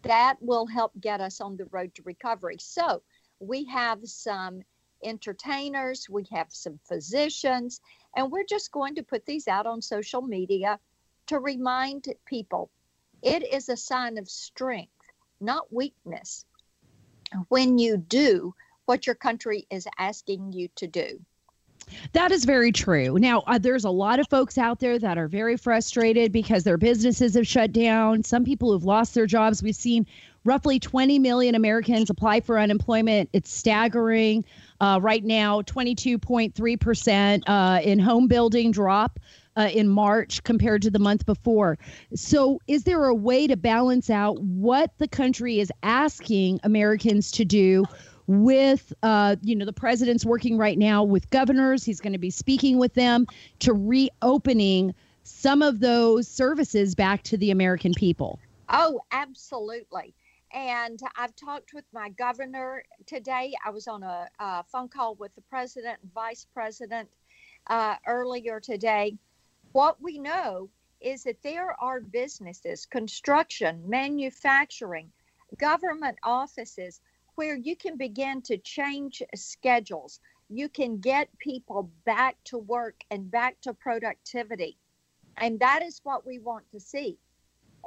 D: that will help get us on the road to recovery. So, we have some entertainers, we have some physicians, and we're just going to put these out on social media to remind people it is a sign of strength, not weakness, when you do what your country is asking you to do.
A: That is very true. Now, uh, there's a lot of folks out there that are very frustrated because their businesses have shut down. Some people have lost their jobs. We've seen roughly 20 million Americans apply for unemployment. It's staggering. Uh, right now, 22.3% uh, in home building drop. Uh, in March compared to the month before. So, is there a way to balance out what the country is asking Americans to do with, uh, you know, the president's working right now with governors? He's going to be speaking with them to reopening some of those services back to the American people.
D: Oh, absolutely. And I've talked with my governor today. I was on a, a phone call with the president and vice president uh, earlier today. What we know is that there are businesses, construction, manufacturing, government offices where you can begin to change schedules. You can get people back to work and back to productivity. And that is what we want to see.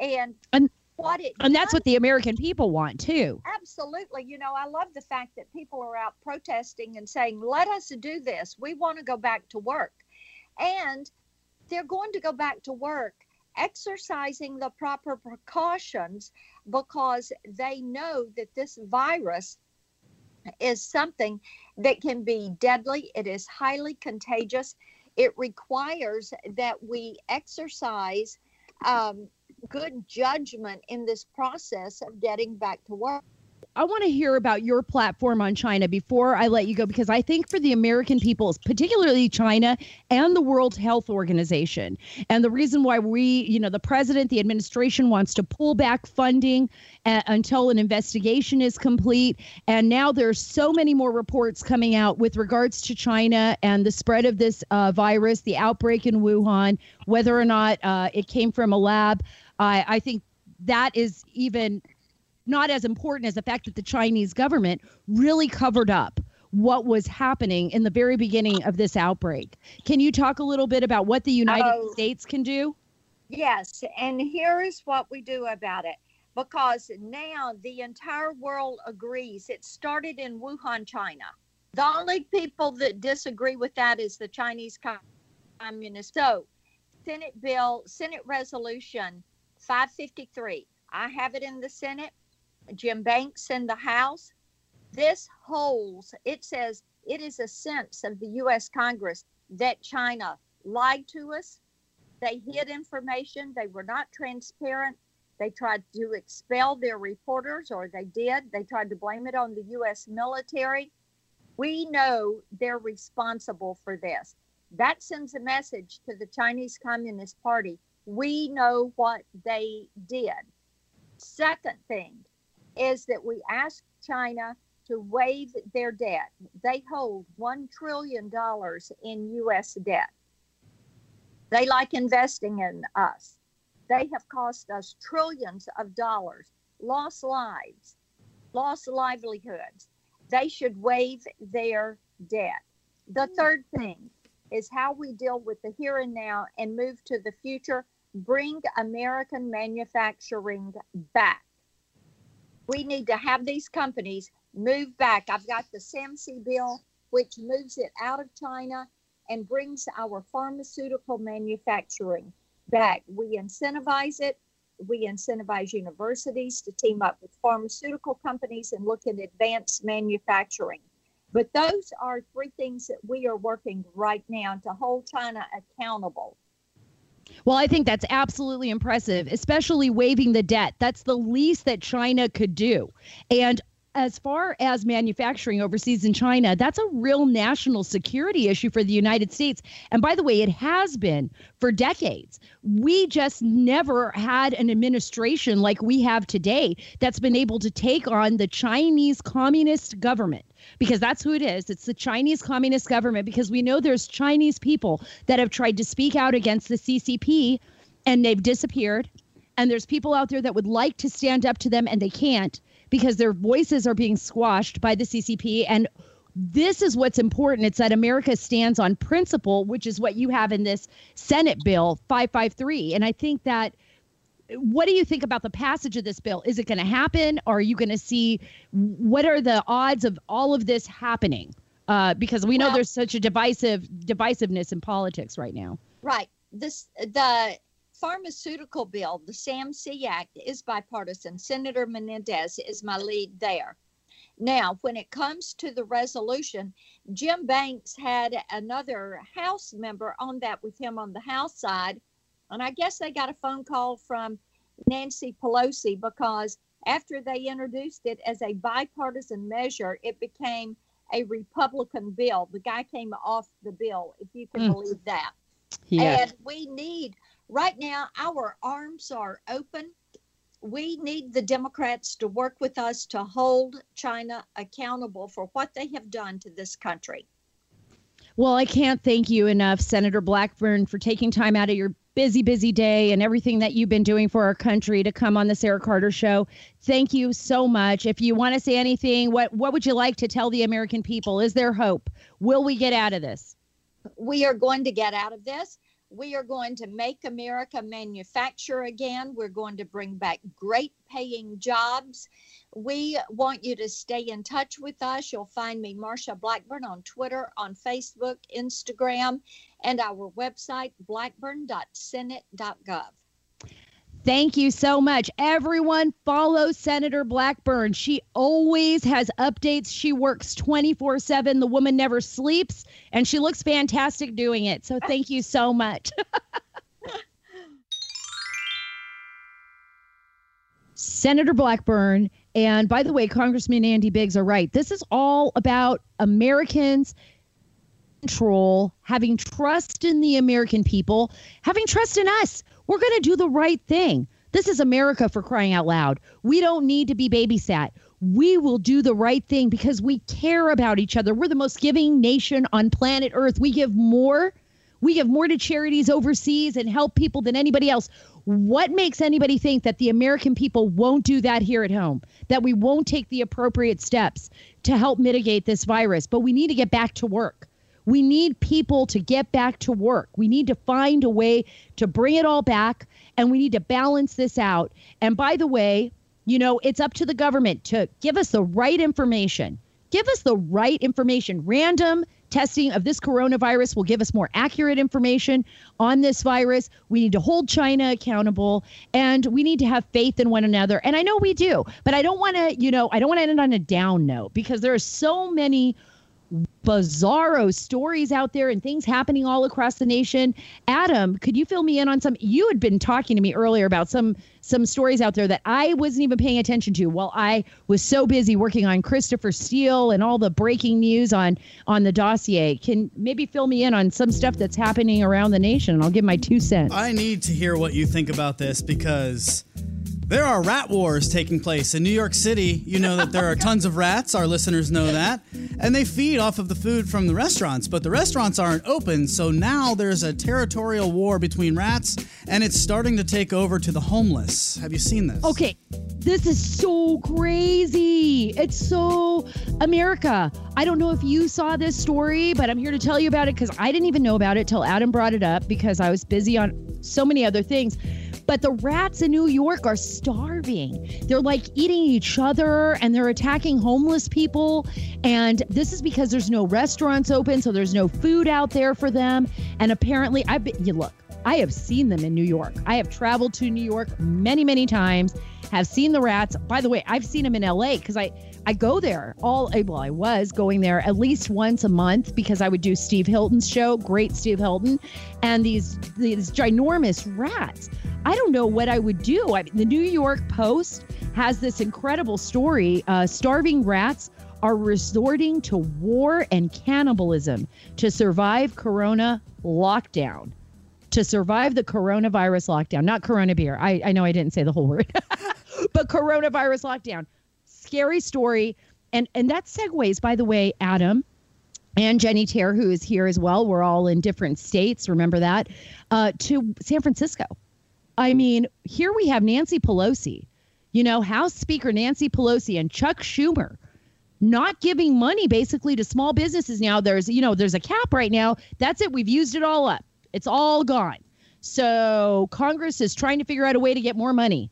D: And,
A: and what it and that's what the American people want too.
D: Absolutely. You know, I love the fact that people are out protesting and saying, "Let us do this. We want to go back to work." And they're going to go back to work exercising the proper precautions because they know that this virus is something that can be deadly. It is highly contagious. It requires that we exercise um, good judgment in this process of getting back to work.
A: I want to hear about your platform on China before I let you go because I think for the American people, particularly China and the World Health Organization, and the reason why we, you know, the president, the administration wants to pull back funding a- until an investigation is complete. And now there's so many more reports coming out with regards to China and the spread of this uh, virus, the outbreak in Wuhan, whether or not uh, it came from a lab. I, I think that is even not as important as the fact that the Chinese government really covered up what was happening in the very beginning of this outbreak. Can you talk a little bit about what the United oh, States can do?
D: Yes, and here is what we do about it. Because now the entire world agrees. It started in Wuhan, China. The only people that disagree with that is the Chinese Communist. So, Senate bill, Senate resolution 553. I have it in the Senate. Jim Banks in the House. This holds, it says it is a sense of the U.S. Congress that China lied to us, They hid information, they were not transparent. They tried to expel their reporters, or they did. They tried to blame it on the U.S. military. We know they're responsible for this. That sends a message to the Chinese Communist Party. We know what they did. Second thing is that we asked China to waive their debt. They hold $1 trillion in U.S. debt. They like investing in us. They have cost us trillions of dollars, lost lives, lost livelihoods. They should waive their debt. The third thing is how we deal with the here and now and move to the future. Bring American manufacturing back. We need to have these companies move back. I've got the SAMC bill, which moves it out of China and brings our pharmaceutical manufacturing back. We incentivize it. We incentivize universities to team up with pharmaceutical companies and look at advanced manufacturing. But those are three things that we are working right now to hold China accountable.
A: Well, I think that's absolutely impressive, especially waiving the debt. That's the least that China could do. And as far as manufacturing overseas in China, that's a real national security issue for the United States. And by the way, it has been for decades. We just never had an administration like we have today that's been able to take on the Chinese communist government because that's who it is. It's the Chinese communist government because we know there's Chinese people that have tried to speak out against the CCP and they've disappeared. And there's people out there that would like to stand up to them and they can't because their voices are being squashed by the CCP. And this is what's important. It's that America stands on principle, which is what you have in this Senate bill 553. And I think that what do you think about the passage of this bill? Is it going to happen? Or are you going to see what are the odds of all of this happening? Uh, because we know well, there's such a divisive divisiveness in politics right now.
D: Right. This the pharmaceutical bill, the SAMC Act, is bipartisan. Senator Menendez is my lead there. Now, when it comes to the resolution, Jim Banks had another House member on that with him on the House side. And I guess they got a phone call from Nancy Pelosi because after they introduced it as a bipartisan measure, it became a Republican bill. The guy came off the bill, if you can mm. believe that. Yeah. And we need Right now, our arms are open. We need the Democrats to work with us to hold China accountable for what they have done to this country.
A: Well, I can't thank you enough, Senator Blackburn, for taking time out of your busy, busy day and everything that you've been doing for our country to come on the Sara Carter Show. Thank you so much. If you want to say anything, what what would you like to tell the American people? Is there hope? Will we get out of this?
D: We are going to get out of this. We are going to make America manufacture again. We're going to bring back great paying jobs. We want you to stay in touch with us. You'll find me, Marsha Blackburn, on Twitter, on Facebook, Instagram, and our website, blackburn.senate.gov.
A: Thank you so much. Everyone follow Senator Blackburn. She always has updates. She works 24 7. The woman never sleeps, and she looks fantastic doing it. So thank you so much. [laughs] Senator Blackburn, and by the way, Congressman Andy Biggs are right. This is all about Americans control, having trust in the American people, having trust in us. We're going to do the right thing. This is America for crying out loud. We don't need to be babysat. We will do the right thing because we care about each other. We're the most giving nation on planet Earth. We give more. We give more to charities overseas and help people than anybody else. What makes anybody think that the American people won't do that here at home? That we won't take the appropriate steps to help mitigate this virus? But we need to get back to work. We need people to get back to work. We need to find a way to bring it all back and we need to balance this out. And by the way, you know, it's up to the government to give us the right information. Give us the right information. Random testing of this coronavirus will give us more accurate information on this virus. We need to hold China accountable and we need to have faith in one another. And I know we do, but I don't want to, you know, I don't want to end on a down note because there are so many bizarro stories out there and things happening all across the nation. Adam, could you fill me in on some? You had been talking to me earlier about some some stories out there that I wasn't even paying attention to while I was so busy working on Christopher Steele and all the breaking news on on the dossier. Can maybe fill me in on some stuff that's happening around the nation and I'll give my two cents.
E: I need to hear what you think about this because there are rat wars taking place in New York City. You know that there are tons of rats. Our listeners know that. And they feed off of the food from the restaurants, but the restaurants aren't open. So now there's a territorial war between rats and it's starting to take over to the homeless. Have you seen this?
A: Okay. This is so crazy. It's so America. I don't know if you saw this story, but I'm here to tell you about it because I didn't even know about it till Adam brought it up because I was busy on so many other things. But the rats in New York are starving. They're like eating each other and they're attacking homeless people. And this is because there's no restaurants open, so there's no food out there for them. And apparently, I've been, you look, I have seen them in New York. I have traveled to New York many, many times, have seen the rats. By the way, I've seen them in LA because I, I go there all, well, I was going there at least once a month because I would do Steve Hilton's show, great Steve Hilton, and these, these ginormous rats. I don't know what I would do. I mean, the New York Post has this incredible story. Uh, starving rats are resorting to war and cannibalism to survive corona lockdown. To survive the coronavirus lockdown, not corona beer. I, I know I didn't say the whole word, [laughs] but coronavirus lockdown. Scary story. And and that segues, by the way, Adam, and Jenny Terre, who is here as well. We're all in different states. Remember that? Uh, to San Francisco. I mean, here we have Nancy Pelosi, you know, House Speaker Nancy Pelosi and Chuck Schumer not giving money basically to small businesses now. There's, you know, there's a cap right now. That's it. We've used it all up. It's all gone. So Congress is trying to figure out a way to get more money.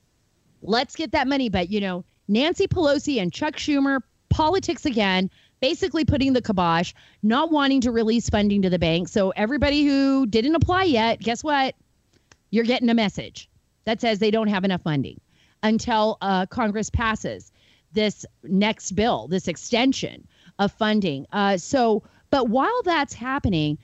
A: Let's get that money. But, you know, Nancy Pelosi and Chuck Schumer, politics again, basically putting the kibosh, not wanting to release funding to the bank. So everybody who didn't apply yet, guess what? You're getting a message that says they don't have enough funding until uh, Congress passes this next bill, this extension of funding. Uh, so, but while that's happening,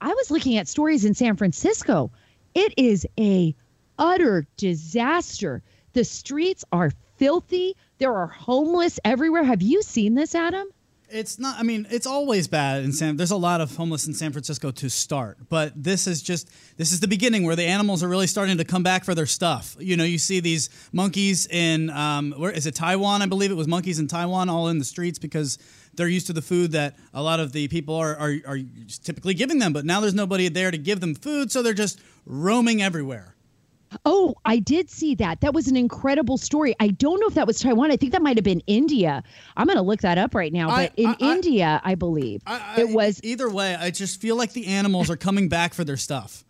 A: I was looking at stories in San Francisco. It is a utter disaster. The streets are filthy. There are homeless everywhere. Have you seen this, Adam?
E: It's not. I mean, it's always bad in San. There's a lot of homeless in San Francisco to start, but this is just this is the beginning where the animals are really starting to come back for their stuff. You know, you see these monkeys in um, where is it Taiwan? I believe it was monkeys in Taiwan, all in the streets because they're used to the food that a lot of the people are are, are typically giving them. But now there's nobody there to give them food, so they're just roaming everywhere.
A: Oh, I did see that. That was an incredible story. I don't know if that was Taiwan. I think that might have been India. I'm going to look that up right now. But I, in I, India, I believe
E: I,
A: it was.
E: Either way, I just feel like the animals are coming back for their stuff.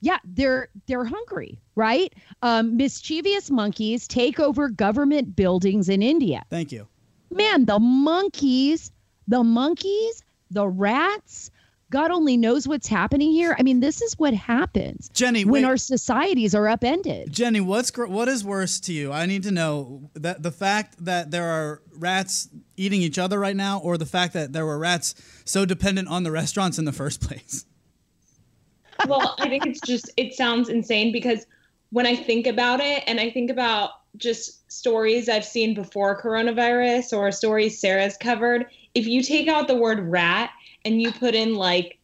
A: Yeah, they're they're hungry, right? Um, mischievous monkeys take over government buildings in India.
E: Thank you.
A: Man, the monkeys, the monkeys, the rats, God only knows what's happening here. I mean, this is what happens,
E: Jenny,
A: when
E: wait.
A: our societies are upended.
E: Jenny, what's what is worse to you? I need to know that the fact that there are rats eating each other right now, or the fact that there were rats so dependent on the restaurants in the first place.
F: well, I think it's just it sounds insane because when I think about it, and I think about just stories I've seen before coronavirus or stories Sara's covered, if you take out the word rat and you put in like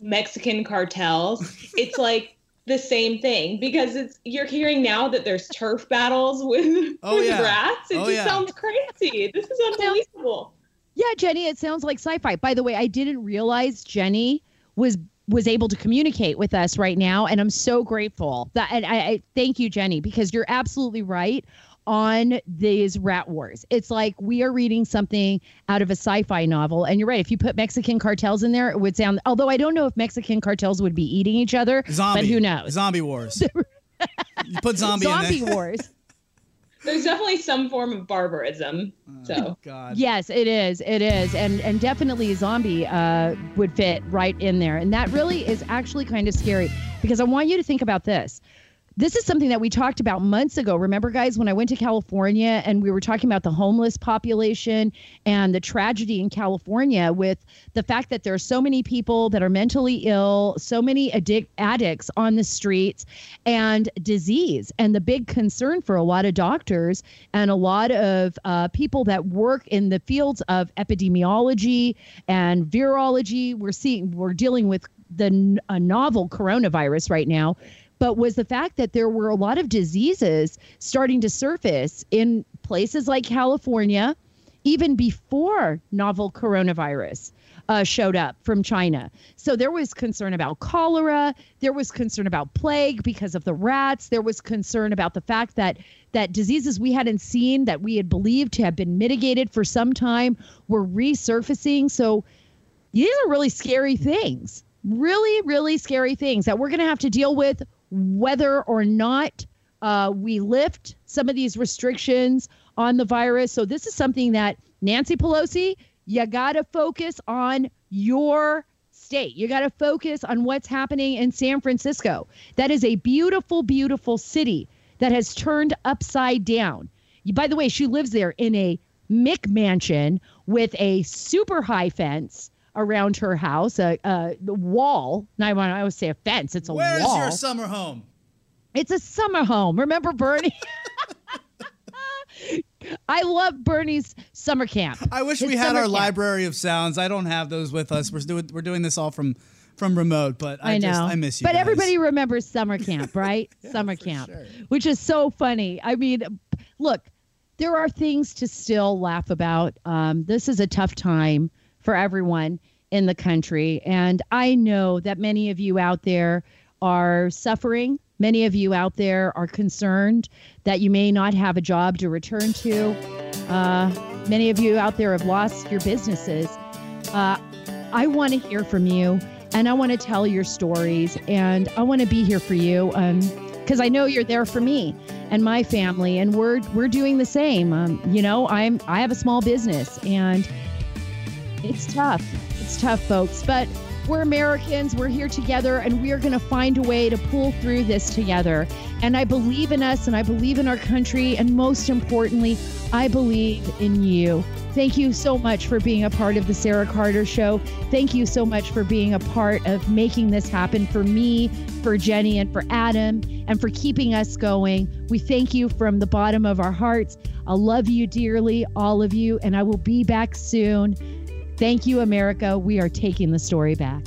F: Mexican cartels, it's like the same thing because it's you're hearing now that there's turf battles with,
E: oh,
F: with
E: yeah.
F: rats. It
E: oh,
F: just
E: yeah.
F: sounds crazy. This is unbelievable.
A: Yeah, Jenny, it sounds like sci-fi. By the way, I didn't realize Jenny was was able to communicate with us right now, and I'm so grateful. That and I, I thank you, Jenny, because you're absolutely right on these rat wars. It's like we are reading something out of a sci-fi novel, and you're right. If you put Mexican cartels in there, it would sound. Although I don't know if Mexican cartels would be eating each other,
E: Zombie,
A: but who knows?
E: Zombie wars. [laughs] you put zombie,
A: zombie
E: in there.
A: wars. [laughs]
F: There's definitely some form of barbarism. So
E: Oh, God.
A: Yes, it is. It is, and and definitely zombie uh, would fit right in there, and that really is actually kind of scary because I want you to think about this. This is something that we talked about months ago. Remember, guys, when I went to California and we were talking about the homeless population and the tragedy in California with the fact that there are so many people that are mentally ill, so many addic- addicts on the streets, and disease. And the big concern for a lot of doctors and a lot of uh, people that work in the fields of epidemiology and virology, we're seeing, we're dealing with the a novel coronavirus right now but was the fact that there were a lot of diseases starting to surface in places like California, even before novel coronavirus. Uh, showed up from China. So there was concern about cholera. There was concern about plague because of the rats. There was concern about the fact that that diseases we hadn't seen that we had believed to have been mitigated for some time were resurfacing. So these are really scary things. Really, really scary things that we're going to have to deal with whether or not uh, we lift some of these restrictions on the virus. So this is something that Nancy Pelosi, you got to focus on your state. You got to focus on what's happening in San Francisco. That is a beautiful, beautiful city that has turned upside down. By the way, she lives there in a McMansion with a super high fence around her house, a, a wall. And I always say a fence. It's a
E: Where's
A: wall.
E: Where's your summer home?
A: It's a summer home. Remember Bernie? [laughs] I love Bernie's summer camp.
E: I wish
A: His
E: we had our
A: camp.
E: library of sounds. I don't have those with us. We're doing we're doing this all from from remote, but I,
A: I know.
E: just I miss you.
A: But
E: guys.
A: everybody remembers summer camp, [laughs] right? summer camp,
E: sure.
A: which is so funny. I mean, look, there are things to still laugh about. Um, this is a tough time for everyone in the country. And I know that many of you out there are suffering. Many of you out there are concerned that you may not have a job to return to. Uh, many of you out there have lost your businesses. Uh, I want to hear from you and I want to tell your stories and I want to be here for you because I know you're there for me and my family and we're we're doing the same. Um, you know, I'm I have a small business and it's tough. It's tough, folks, but we're Americans. We're here together and we are going to find a way to pull through this together. And I believe in us and I believe in our country. And most importantly, I believe in you. Thank you so much for being a part of the Sara Carter Show. Thank you so much for being a part of making this happen for me, for Jenny, and for Adam, and for keeping us going. We thank you from the bottom of our hearts. I love you dearly, all of you, and I will be back soon. Thank you, America. We are taking the story back.